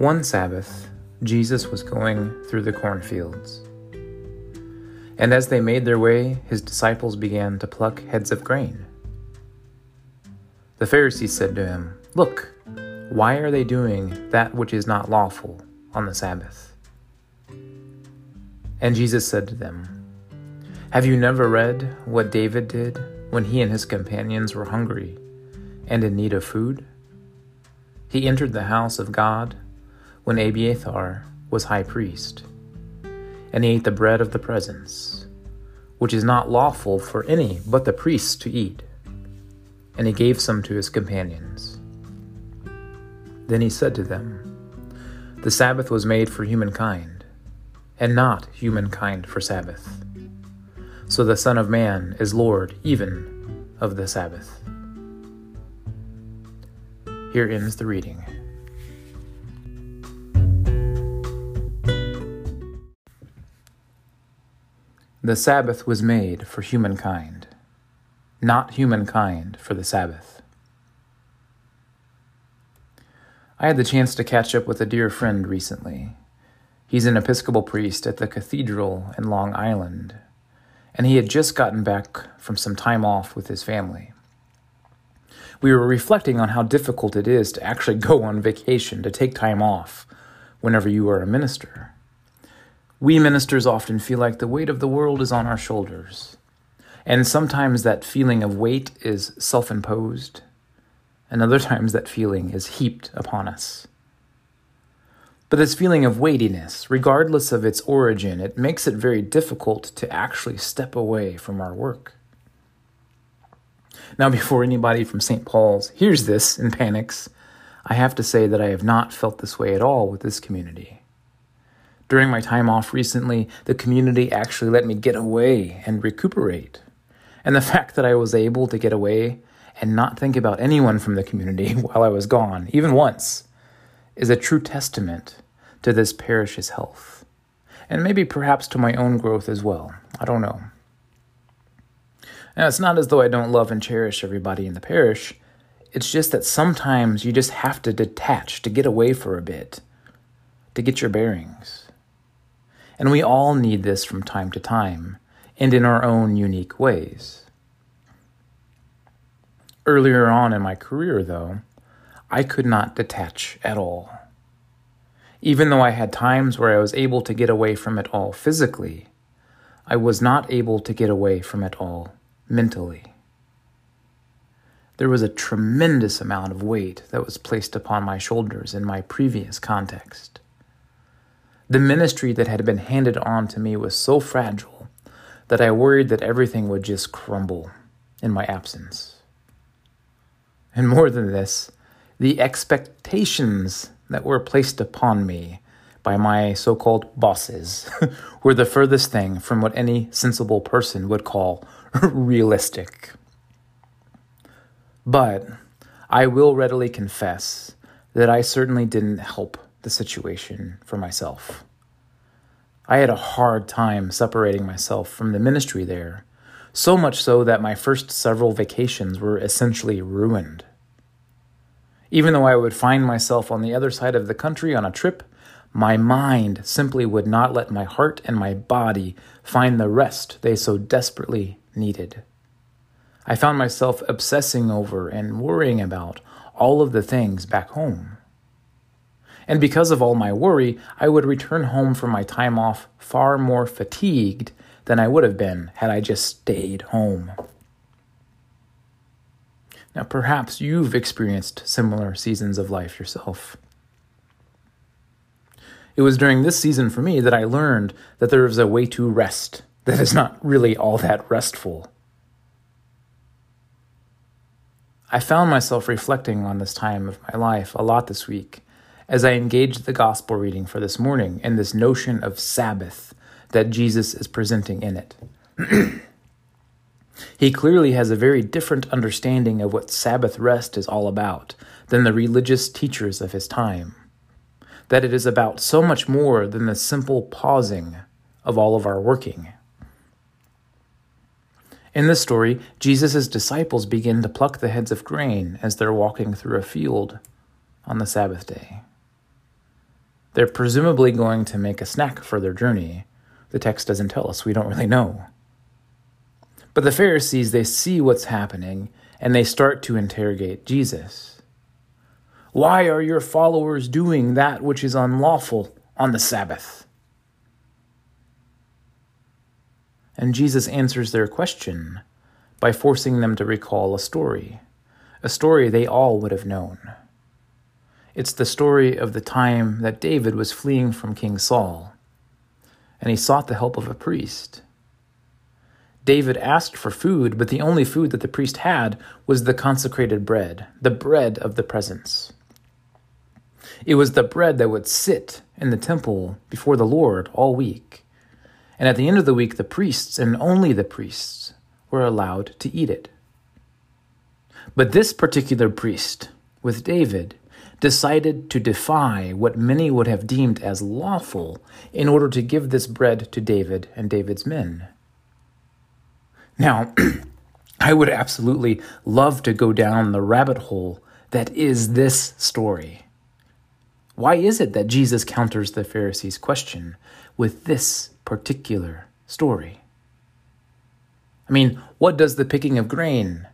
One Sabbath, Jesus was going through the cornfields. And as they made their way, his disciples began to pluck heads of grain. The Pharisees said to him, Look, why are they doing that which is not lawful on the Sabbath? And Jesus said to them, Have you never read what David did when he and his companions were hungry and in need of food? He entered the house of God when Abiathar was high priest, and he ate the bread of the presence, which is not lawful for any but the priests to eat, and he gave some to his companions. Then he said to them, The Sabbath was made for humankind, and not humankind for Sabbath. So the Son of Man is Lord even of the Sabbath. Here ends the reading. The Sabbath was made for humankind, not humankind for the Sabbath. I had the chance to catch up with a dear friend recently. He's an Episcopal priest at the cathedral in Long Island, and he had just gotten back from some time off with his family. We were reflecting on how difficult it is to actually go on vacation, to take time off whenever you are a minister. We ministers often feel like the weight of the world is on our shoulders. And sometimes that feeling of weight is self imposed, and other times that feeling is heaped upon us. But this feeling of weightiness, regardless of its origin, it makes it very difficult to actually step away from our work. Now, before anybody from St. Paul's hears this and panics, I have to say that I have not felt this way at all with this community. During my time off recently, the community actually let me get away and recuperate. And the fact that I was able to get away and not think about anyone from the community while I was gone, even once, is a true testament to this parish's health. And maybe perhaps to my own growth as well. I don't know. Now, it's not as though I don't love and cherish everybody in the parish. It's just that sometimes you just have to detach, to get away for a bit, to get your bearings. And we all need this from time to time, and in our own unique ways. Earlier on in my career, though, I could not detach at all. Even though I had times where I was able to get away from it all physically, I was not able to get away from it all mentally. There was a tremendous amount of weight that was placed upon my shoulders in my previous context. The ministry that had been handed on to me was so fragile that I worried that everything would just crumble in my absence. And more than this, the expectations that were placed upon me by my so called bosses were the furthest thing from what any sensible person would call realistic. But I will readily confess that I certainly didn't help the situation for myself. I had a hard time separating myself from the ministry there, so much so that my first several vacations were essentially ruined. Even though I would find myself on the other side of the country on a trip, my mind simply would not let my heart and my body find the rest they so desperately needed. I found myself obsessing over and worrying about all of the things back home. And because of all my worry, I would return home from my time off far more fatigued than I would have been had I just stayed home. Now, perhaps you've experienced similar seasons of life yourself. It was during this season for me that I learned that there is a way to rest that is not really all that restful. I found myself reflecting on this time of my life a lot this week as I engaged the gospel reading for this morning and this notion of Sabbath that Jesus is presenting in it. he clearly has a very different understanding of what Sabbath rest is all about than the religious teachers of his time. That it is about so much more than the simple pausing of all of our working. In this story, Jesus' disciples begin to pluck the heads of grain as they're walking through a field on the Sabbath day. They're presumably going to make a snack for their journey. The text doesn't tell us, we don't really know. But the Pharisees, they see what's happening and they start to interrogate Jesus. Why are your followers doing that which is unlawful on the Sabbath? And Jesus answers their question by forcing them to recall a story, a story they all would have known. It's the story of the time that David was fleeing from King Saul, and he sought the help of a priest. David asked for food, but the only food that the priest had was the consecrated bread, the bread of the presence. It was the bread that would sit in the temple before the Lord all week. And at the end of the week, the priests, and only the priests, were allowed to eat it. But this particular priest, with David, decided to defy what many would have deemed as lawful in order to give this bread to David and David's men. Now, I would absolutely love to go down the rabbit hole that is this story. Why is it that Jesus counters the Pharisees' question with this particular story? I mean, what does the picking of grain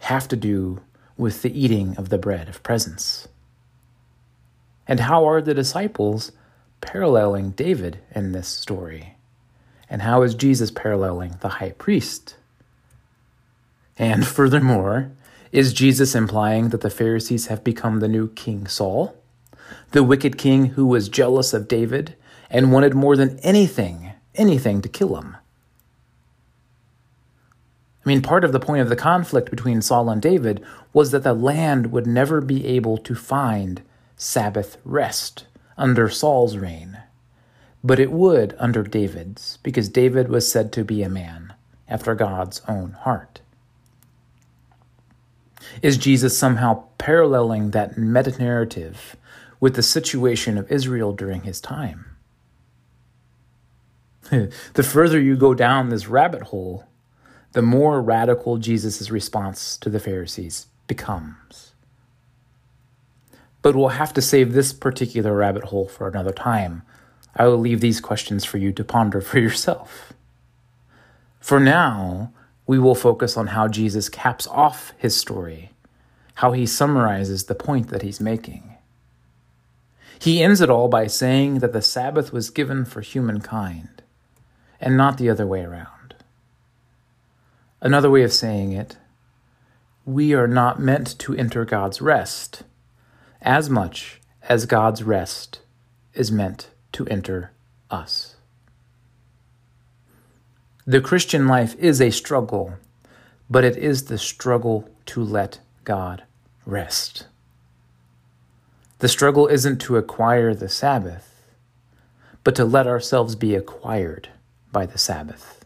have to do with the eating of the bread of presence? And how are the disciples paralleling David in this story? And how is Jesus paralleling the high priest? And furthermore, is Jesus implying that the Pharisees have become the new King Saul, the wicked king who was jealous of David and wanted more than anything, anything to kill him? I mean, part of the point of the conflict between Saul and David was that the land would never be able to find Sabbath rest under Saul's reign but it would under David's, because David was said to be a man after God's own heart. Is Jesus somehow paralleling that meta narrative with the situation of Israel during his time? the further you go down this rabbit hole, the more radical Jesus' response to the Pharisees becomes. But we'll have to save this particular rabbit hole for another time I will leave these questions for you to ponder for yourself. For now, we will focus on how Jesus caps off his story, how he summarizes the point that he's making. He ends it all by saying that the Sabbath was given for humankind and not the other way around. Another way of saying it, we are not meant to enter God's rest as much as God's rest is meant to enter us. The Christian life is a struggle, but it is the struggle to let God rest. The struggle isn't to acquire the Sabbath, but to let ourselves be acquired by the Sabbath.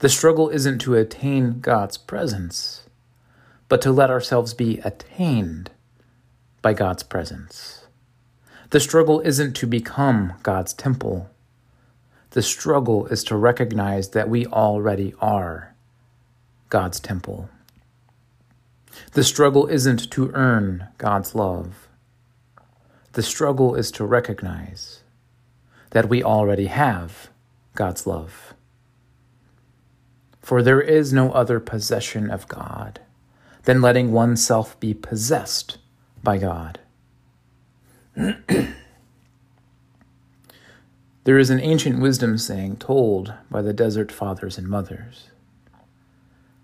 The struggle isn't to attain God's presence, but to let ourselves be attained by God's presence. The struggle isn't to become God's temple. The struggle is to recognize that we already are God's temple. The struggle isn't to earn God's love. The struggle is to recognize that we already have God's love. For there is no other possession of God than letting oneself be possessed by God. there is an ancient wisdom saying told by the desert fathers and mothers.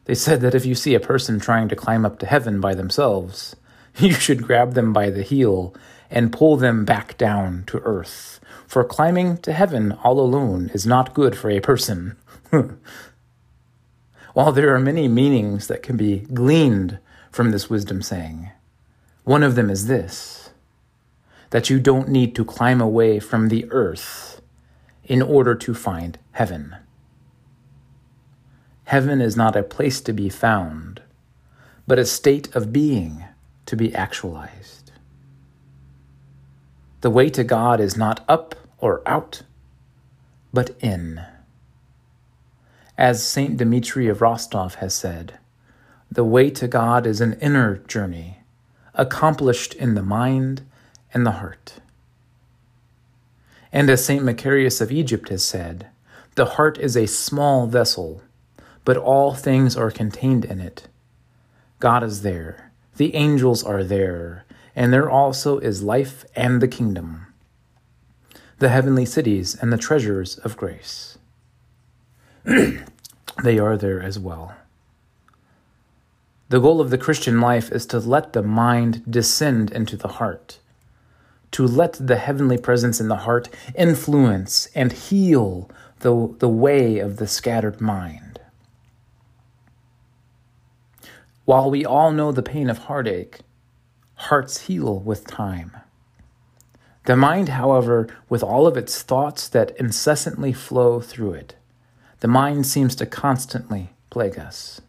They said that if you see a person trying to climb up to heaven by themselves, you should grab them by the heel and pull them back down to earth. For climbing to heaven all alone is not good for a person. While there are many meanings that can be gleaned from this wisdom saying, one of them is this that you don't need to climb away from the earth in order to find heaven. Heaven is not a place to be found, but a state of being to be actualized. The way to God is not up or out, but in. As Saint Dmitri of Rostov has said, the way to God is an inner journey, accomplished in the mind and the heart. And as St. Macarius of Egypt has said, the heart is a small vessel, but all things are contained in it. God is there, the angels are there, and there also is life and the kingdom, the heavenly cities and the treasures of grace. they are there as well. The goal of the Christian life is to let the mind descend into the heart, to let the heavenly presence in the heart influence and heal the, the way of the scattered mind. While we all know the pain of heartache, hearts heal with time. The mind, however, with all of its thoughts that incessantly flow through it, the mind seems to constantly plague us.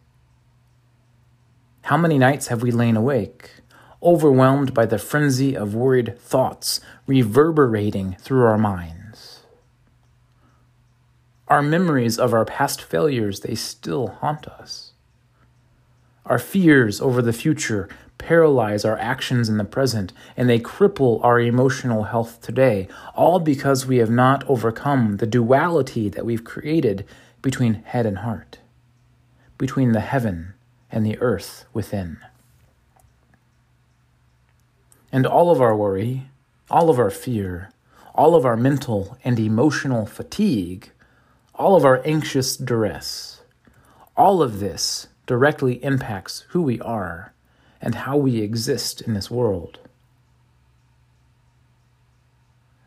How many nights have we lain awake, overwhelmed by the frenzy of worried thoughts reverberating through our minds? Our memories of our past failures, they still haunt us. Our fears over the future paralyze our actions in the present, and they cripple our emotional health today, all because we have not overcome the duality that we've created between head and heart, between the heaven and the earth within. And all of our worry, all of our fear, all of our mental and emotional fatigue, all of our anxious duress, all of this directly impacts who we are and how we exist in this world.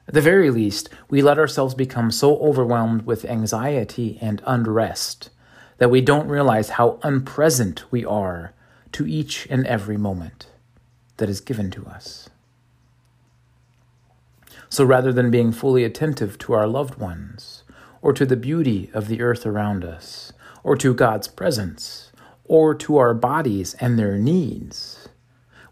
At the very least, we let ourselves become so overwhelmed with anxiety and unrest that we don't realize how unpresent we are to each and every moment that is given to us. So rather than being fully attentive to our loved ones, or to the beauty of the earth around us, or to God's presence, or to our bodies and their needs.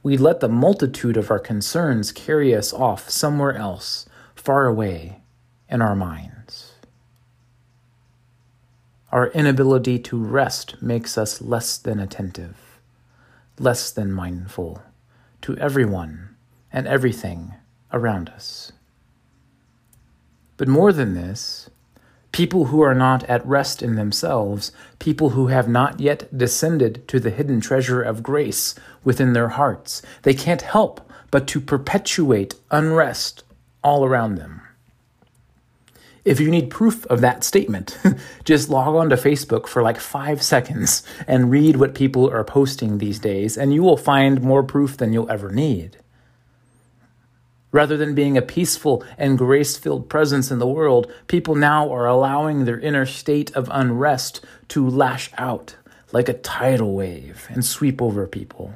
We let the multitude of our concerns carry us off somewhere else, far away in our minds. Our inability to rest makes us less than attentive, less than mindful to everyone and everything around us. But more than this, people who are not at rest in themselves, people who have not yet descended to the hidden treasure of grace within their hearts. They can't help but to perpetuate unrest all around them. If you need proof of that statement, just log on to Facebook for like five seconds and read what people are posting these days, and you will find more proof than you'll ever need. Rather than being a peaceful and grace filled presence in the world, people now are allowing their inner state of unrest to lash out like a tidal wave and sweep over people.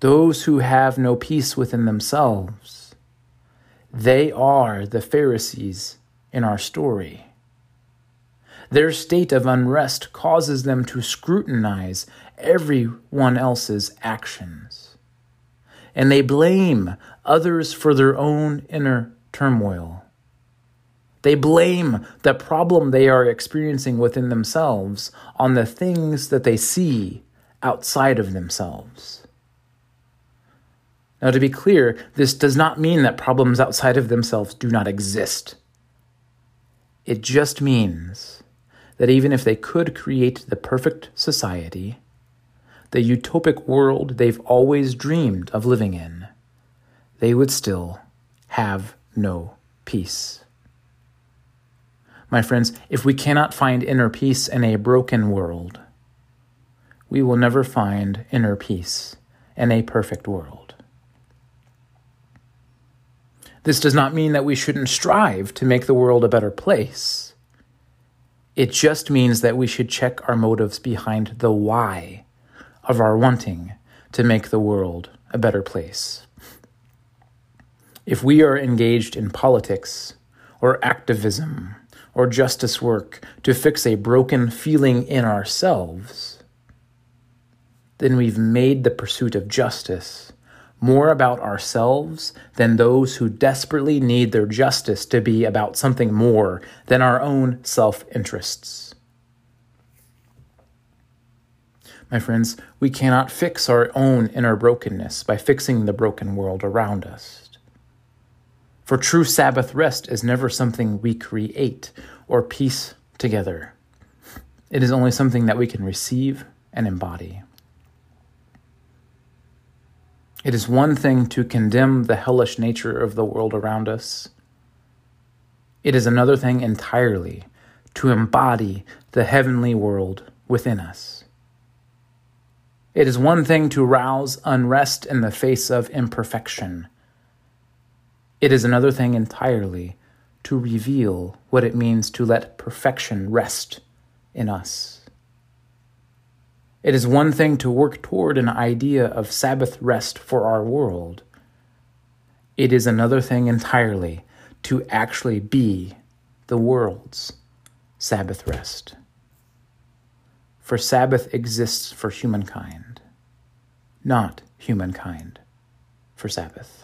Those who have no peace within themselves, they are the Pharisees in our story. Their state of unrest causes them to scrutinize everyone else's actions and they blame others for their own inner turmoil. They blame the problem they are experiencing within themselves on the things that they see outside of themselves. Now, to be clear, this does not mean that problems outside of themselves do not exist. It just means that even if they could create the perfect society, the utopic world they've always dreamed of living in, they would still have no peace. My friends, if we cannot find inner peace in a broken world, we will never find inner peace in a perfect world. This does not mean that we shouldn't strive to make the world a better place. It just means that we should check our motives behind the why of our wanting to make the world a better place. If we are engaged in politics or activism or justice work to fix a broken feeling in ourselves, then we've made the pursuit of justice more about ourselves than those who desperately need their justice to be about something more than our own self interests. My friends, we cannot fix our own inner brokenness by fixing the broken world around us. For true Sabbath rest is never something we create or piece together. It is only something that we can receive and embody. It is one thing to condemn the hellish nature of the world around us. It is another thing entirely to embody the heavenly world within us. It is one thing to rouse unrest in the face of imperfection. It is another thing entirely to reveal what it means to let perfection rest in us. It is one thing to work toward an idea of Sabbath rest for our world. It is another thing entirely to actually be the world's Sabbath rest. For Sabbath exists for humankind, not humankind for Sabbath.